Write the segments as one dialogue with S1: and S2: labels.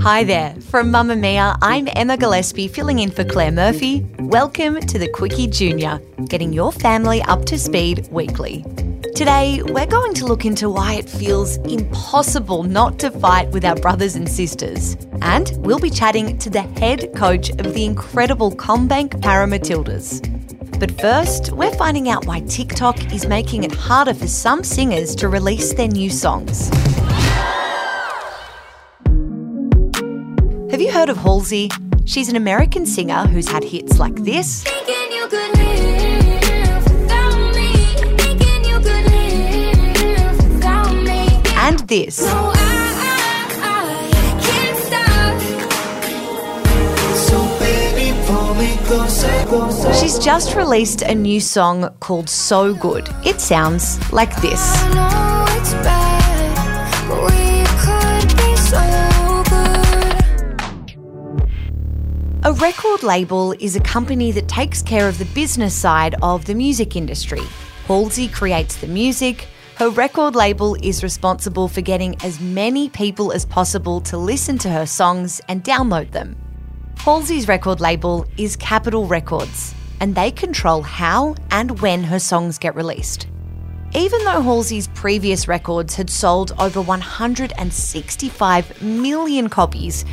S1: Hi there. From Mamamia, I'm Emma Gillespie filling in for Claire Murphy. Welcome to the Quicky Junior, getting your family up to speed weekly. Today, we're going to look into why it feels impossible not to fight with our brothers and sisters. And we'll be chatting to the head coach of the incredible CommBank Paramatildas. But first, we're finding out why TikTok is making it harder for some singers to release their new songs. Heard of Halsey? She's an American singer who's had hits like this. And this. She's just released a new song called So Good. It sounds like this. Record label is a company that takes care of the business side of the music industry. Halsey creates the music. Her record label is responsible for getting as many people as possible to listen to her songs and download them. Halsey's record label is Capitol Records, and they control how and when her songs get released. Even though Halsey's previous records had sold over 165 million copies,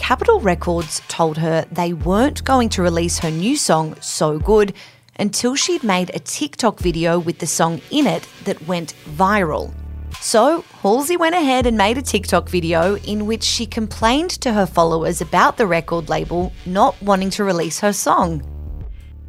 S1: Capitol Records told her they weren't going to release her new song, So Good, until she'd made a TikTok video with the song in it that went viral. So, Halsey went ahead and made a TikTok video in which she complained to her followers about the record label not wanting to release her song.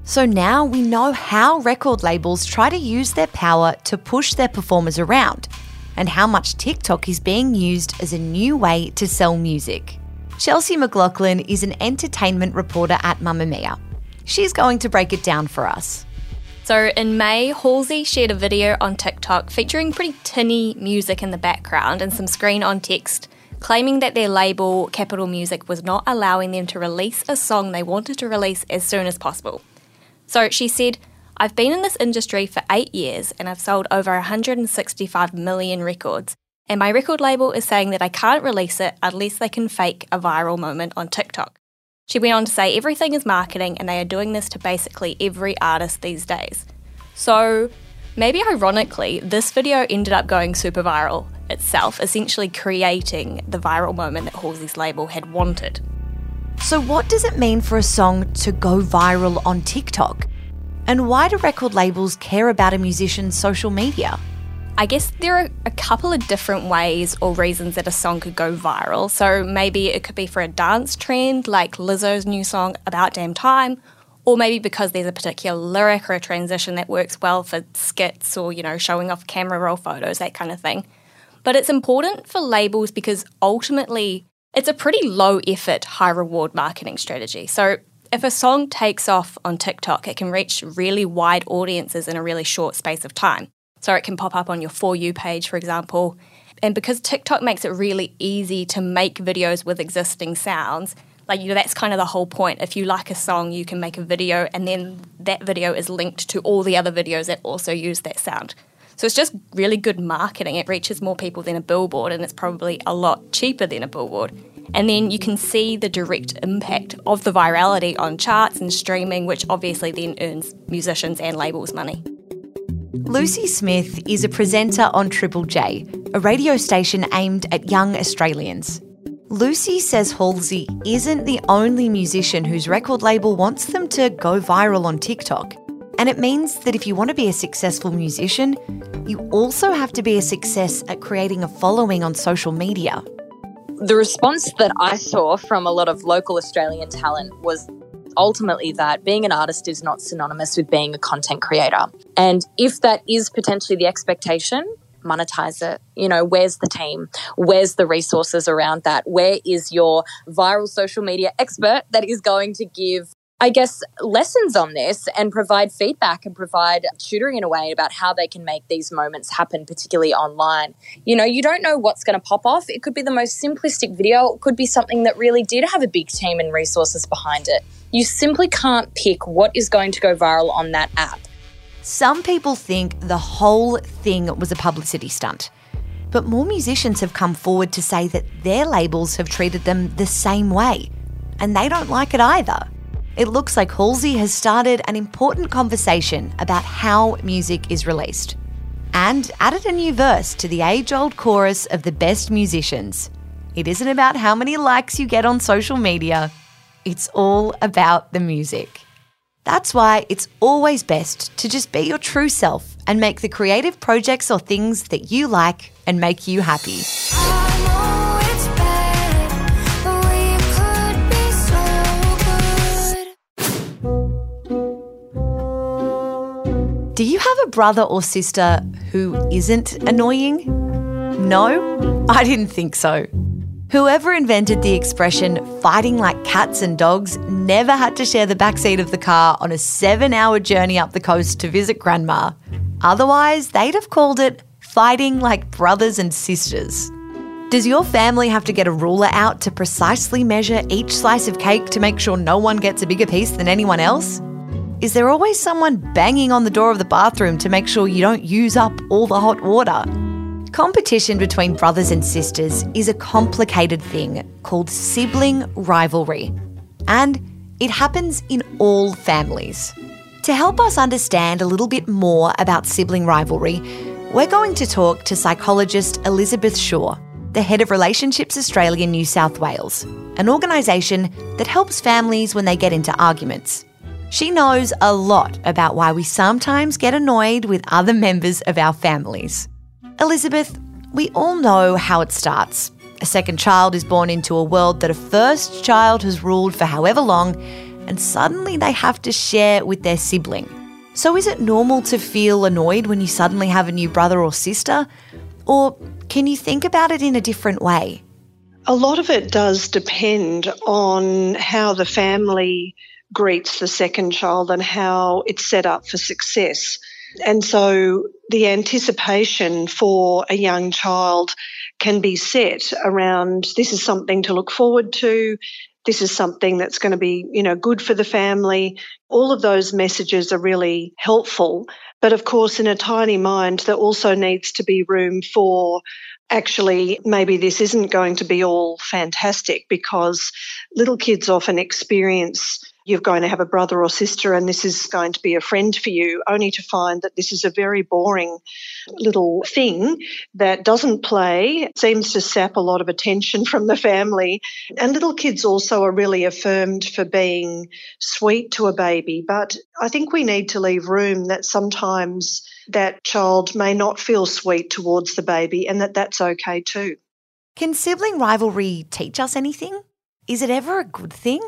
S1: So now we know how record labels try to use their power to push their performers around, and how much TikTok is being used as a new way to sell music. Chelsea McLaughlin is an entertainment reporter at Mamamia. She's going to break it down for us.
S2: So in May, Halsey shared a video on TikTok featuring pretty tinny music in the background and some screen on text, claiming that their label, Capitol Music, was not allowing them to release a song they wanted to release as soon as possible. So she said, I've been in this industry for eight years and I've sold over 165 million records. And my record label is saying that I can't release it unless they can fake a viral moment on TikTok. She went on to say everything is marketing and they are doing this to basically every artist these days. So, maybe ironically, this video ended up going super viral itself, essentially creating the viral moment that Halsey's label had wanted.
S1: So, what does it mean for a song to go viral on TikTok? And why do record labels care about a musician's social media?
S2: I guess there are a couple of different ways or reasons that a song could go viral. So maybe it could be for a dance trend, like Lizzo's new song, About Damn Time, or maybe because there's a particular lyric or a transition that works well for skits or, you know, showing off camera roll photos, that kind of thing. But it's important for labels because ultimately it's a pretty low effort, high reward marketing strategy. So if a song takes off on TikTok, it can reach really wide audiences in a really short space of time. So it can pop up on your For You page, for example. And because TikTok makes it really easy to make videos with existing sounds, like you know that's kind of the whole point. If you like a song, you can make a video and then that video is linked to all the other videos that also use that sound. So it's just really good marketing. It reaches more people than a billboard and it's probably a lot cheaper than a billboard. And then you can see the direct impact of the virality on charts and streaming, which obviously then earns musicians and labels money.
S1: Lucy Smith is a presenter on Triple J, a radio station aimed at young Australians. Lucy says Halsey isn't the only musician whose record label wants them to go viral on TikTok. And it means that if you want to be a successful musician, you also have to be a success at creating a following on social media.
S3: The response that I saw from a lot of local Australian talent was ultimately that being an artist is not synonymous with being a content creator. And if that is potentially the expectation, monetize it? You know, where's the team? Where's the resources around that? Where is your viral social media expert that is going to give I guess, lessons on this and provide feedback and provide tutoring in a way about how they can make these moments happen, particularly online. You know, you don't know what's going to pop off. It could be the most simplistic video, it could be something that really did have a big team and resources behind it. You simply can't pick what is going to go viral on that app.
S1: Some people think the whole thing was a publicity stunt. But more musicians have come forward to say that their labels have treated them the same way. And they don't like it either. It looks like Halsey has started an important conversation about how music is released and added a new verse to the age old chorus of the best musicians. It isn't about how many likes you get on social media, it's all about the music. That's why it's always best to just be your true self and make the creative projects or things that you like and make you happy. Do you have a brother or sister who isn't annoying? No? I didn't think so. Whoever invented the expression fighting like cats and dogs never had to share the backseat of the car on a seven hour journey up the coast to visit grandma. Otherwise, they'd have called it fighting like brothers and sisters. Does your family have to get a ruler out to precisely measure each slice of cake to make sure no one gets a bigger piece than anyone else? Is there always someone banging on the door of the bathroom to make sure you don't use up all the hot water? Competition between brothers and sisters is a complicated thing called sibling rivalry. And it happens in all families. To help us understand a little bit more about sibling rivalry, we're going to talk to psychologist Elisabeth Shaw, the head of Relationships Australia New South Wales, an organisation that helps families when they get into arguments. She knows a lot about why we sometimes get annoyed with other members of our families. Elisabeth, we all know how it starts. A second child is born into a world that a first child has ruled for however long, and suddenly they have to share with their sibling. So, is it normal to feel annoyed when you suddenly have a new brother or sister? Or can you think about it in a different way?
S4: A lot of it does depend on how the family greets the second child and how it's set up for success. And so the anticipation for a young child can be set around this is something to look forward to. This is something that's going to be, you know, good for the family. All of those messages are really helpful. But of course, in a tiny mind, there also needs to be room for actually, maybe this isn't going to be all fantastic because little kids often experience you're going to have a brother or sister and this is going to be a friend for you, only to find that this is a very boring little thing that doesn't play, seems to sap a lot of attention from the family. And little kids also are really affirmed for being sweet to a baby. But I think we need to leave room that sometimes that child may not feel sweet towards the baby and that that's okay too.
S1: Can sibling rivalry teach us anything? Is it ever a good thing?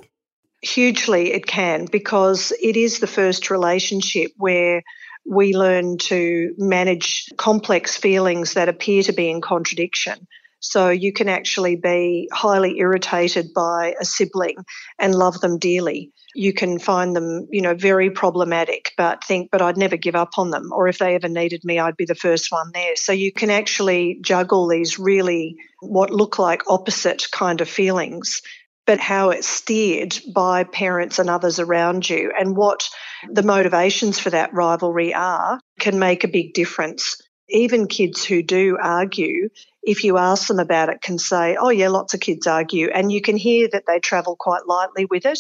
S4: Hugely, it can, because it is the first relationship where we learn to manage complex feelings that appear to be in contradiction. So you can actually be highly irritated by a sibling and love them dearly. You can find them, you know, very problematic, but think, but I'd never give up on them. Or if they ever needed me, I'd be the first one there. So you can actually juggle these really what look like opposite kind of feelings but how it's steered by parents and others around you and what the motivations for that rivalry are can make a big difference. Even kids who do argue, if you ask them about it, can say, Oh, yeah, lots of kids argue. And you can hear that they travel quite lightly with it.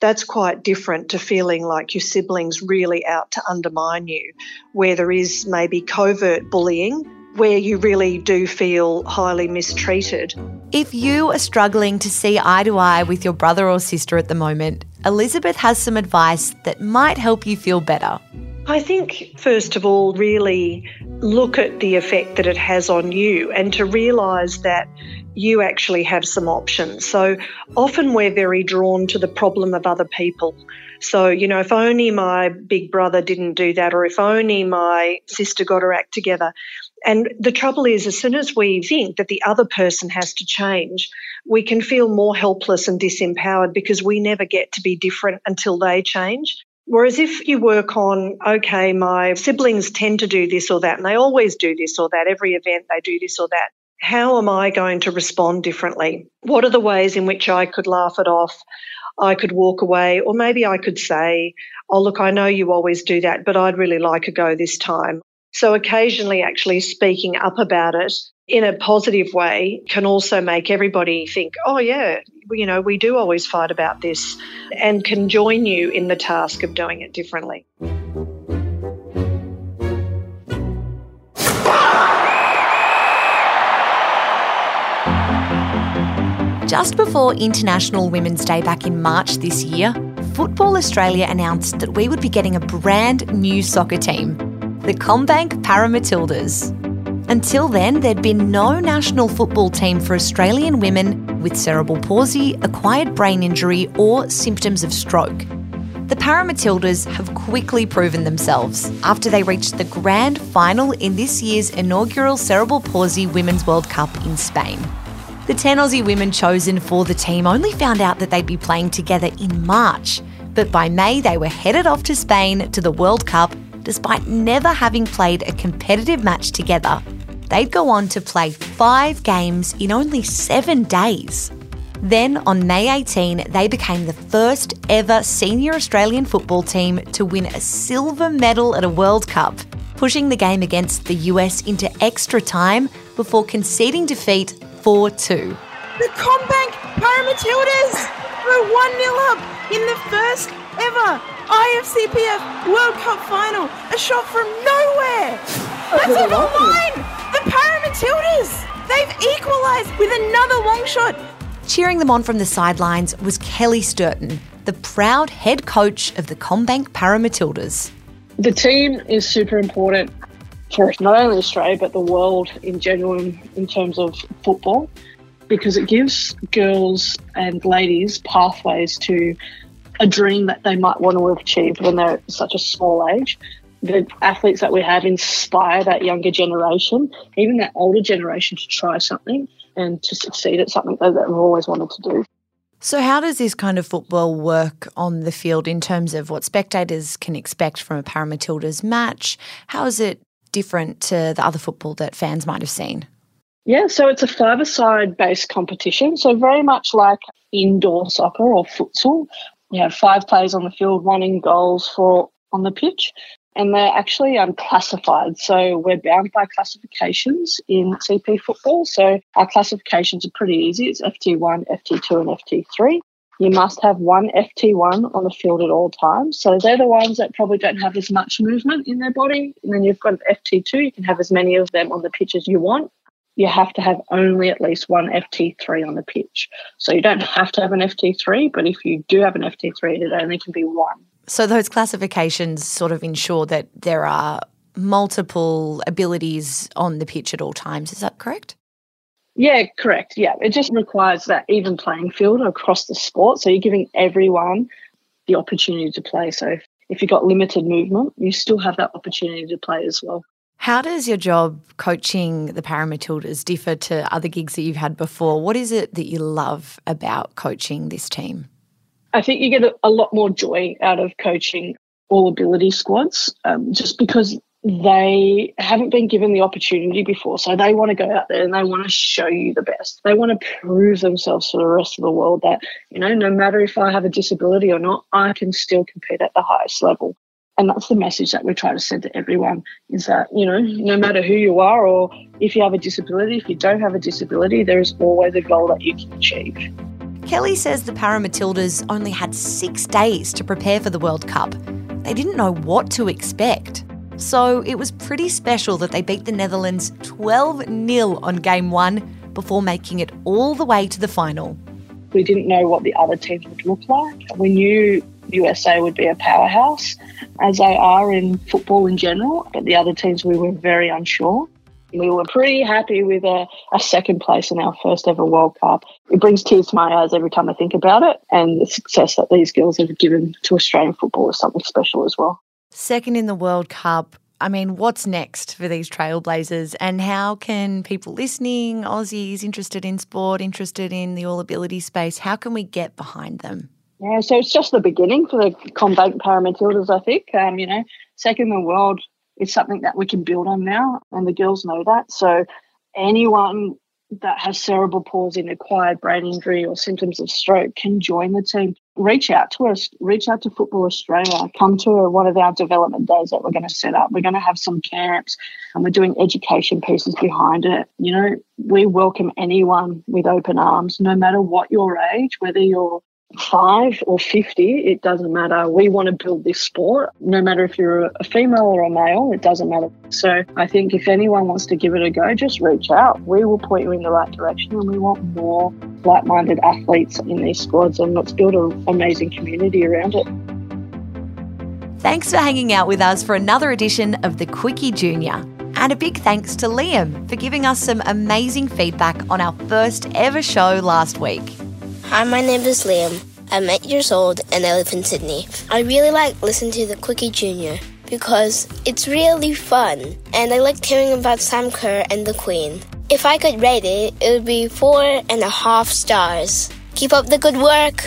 S4: That's quite different to feeling like your siblings really out to undermine you, where there is maybe covert bullying where you really do feel highly mistreated.
S1: If you are struggling to see eye to eye with your brother or sister at the moment, Elisabeth has some advice that might help you feel better.
S4: I think, first of all, really look at the effect that it has on you and to realise that you actually have some options. So often we're very drawn to the problem of other people. So, you know, if only my big brother didn't do that, or if only my sister got her act together. And the trouble is, as soon as we think that the other person has to change, we can feel more helpless and disempowered because we never get to be different until they change. Whereas if you work on, okay, my siblings tend to do this or that, and they always do this or that, every event they do this or that, how am I going to respond differently? What are the ways in which I could laugh it off? I could walk away, or maybe I could say, Oh, look, I know you always do that, but I'd really like a go this time. So occasionally, actually speaking up about it in a positive way can also make everybody think, oh, yeah, you know, we do always fight about this and can join you in the task of doing it differently.
S1: Just before International Women's Day back in March this year, Football Australia announced that we would be getting a brand new soccer team, the CommBank Paramatildas. Until then, there'd been no national football team for Australian women with cerebral palsy, acquired brain injury, or symptoms of stroke. The Paramatildas have quickly proven themselves after they reached the grand final in this year's inaugural Cerebral Palsy Women's World Cup in Spain. The 10 Aussie women chosen for the team only found out that they'd be playing together in March, but by May they were headed off to Spain to the World Cup despite never having played a competitive match together. They'd go on to play five games in only seven days. Then on May 18, they became the first ever senior Australian football team to win a silver medal at a World Cup, pushing the game against the US into extra time before conceding defeat 4 2.
S5: The CommBank Paramatildas were 1 0 up in the first ever IFCPF World Cup final. A shot from nowhere. That's on a line. The Paramatildas. They've equalised with another long shot.
S1: Cheering them on from the sidelines was Kelly Stirton, the proud head coach of the CommBank Paramatildas.
S6: The team is super important not only Australia but the world in general in, in terms of football because it gives girls and ladies pathways to a dream that they might want to have achieved when they're at such a small age. The athletes that we have inspire that younger generation, even that older generation, to try something and to succeed at something that they've always wanted to do.
S1: So, how does this kind of football work on the field in terms of what spectators can expect from a Paramatildas match? How is it different to the other football that fans might have seen?
S6: Yeah, so it's a five-a-side based competition. So very much like indoor soccer or futsal. You have five players on the field, one in goals, four on the pitch. And they're actually unclassified. So we're bound by classifications in CP football. So our classifications are pretty easy. It's FT1, FT2, and FT3 you must have one FT1 on the field at all times. So they're the ones that probably don't have as much movement in their body. And then you've got FT2, you can have as many of them on the pitch as you want. You have to have only at least one FT3 on the pitch. So you don't have to have an FT3, but if you do have an FT3, it only can be one.
S1: So those classifications sort of ensure that there are multiple abilities on the pitch at all times. Is that correct?
S6: Yeah, correct. Yeah, it just requires that even playing field across the sport. So you're giving everyone the opportunity to play. So if you've got limited movement, you still have that opportunity to play as well.
S1: How does your job coaching the Paramatildas differ to other gigs that you've had before? What is it that you love about coaching this team?
S6: I think you get a, lot more joy out of coaching all ability squads um, just because they haven't been given the opportunity before. So they want to go out there and they want to show you the best. They want to prove themselves to the rest of the world that, you know, no matter if I have a disability or not, I can still compete at the highest level. And that's the message that we try to send to everyone is that, you know, no matter who you are or if you have a disability, if you don't have a disability, there is always a goal that you can achieve.
S1: Kelly says the Paramatildas only had six days to prepare for the World Cup. They didn't know what to expect. So it was pretty special that they beat the Netherlands 12 0 on game one before making it all the way to the final.
S6: We didn't know what the other teams would look like. We knew USA would be a powerhouse, as they are in football in general, but the other teams we were very unsure. We were pretty happy with a, a, second place in our first ever World Cup. It brings tears to my eyes every time I think about it, and the success that these girls have given to Australian football is something special as well.
S1: Second in the World Cup. I mean, what's next for these trailblazers, and how can people listening, Aussies interested in sport, interested in the all ability space, how can we get behind them?
S6: Yeah, so it's just the beginning for the CommBank Paramatildas, I think. Um, you know, second in the world is something that we can build on now, and the girls know that. So anyone that has cerebral palsy and acquired brain injury or symptoms of stroke can join the team. Reach out to us, reach out to Football Australia, come to one of our development days that we're going to set up. We're going to have some camps and we're doing education pieces behind it. You know, we welcome anyone with open arms, no matter what your age, whether you're five or 50, it doesn't matter. We want to build this sport, no matter if you're a female or a male, it doesn't matter. So I think if anyone wants to give it a go, just reach out. We will point you in the right direction and we want more like minded athletes in these squads and let's build an amazing community around it.
S1: Thanks for hanging out with us for another edition of the Quicky Junior. And a big thanks to Liam for giving us some amazing feedback on our first ever show last week.
S7: Hi, my name is Liam. I'm 8 years old and I live in Sydney. I really like listening to the Quicky Junior because it's really fun and I liked hearing about Sam Kerr and the Queen. If I could rate it, it would be four and a half stars. Keep up the good work.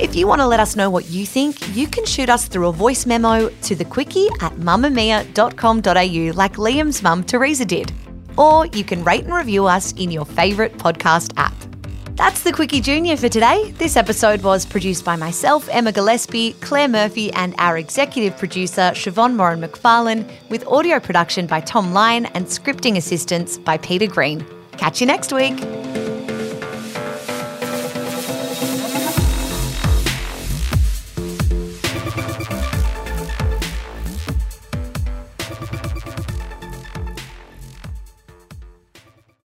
S1: If you want to let us know what you think, you can shoot us through a voice memo to the quicky at mamamia.com.au like Liam's mum Teresa did. Or you can rate and review us in your favourite podcast app. That's the Quicky Junior for today. This episode was produced by myself, Emma Gillespie, Claire Murphy, and our executive producer, Siobhan Moran McFarlane, with audio production by Tom Lyon and scripting assistance by Peter Green. Catch you next week.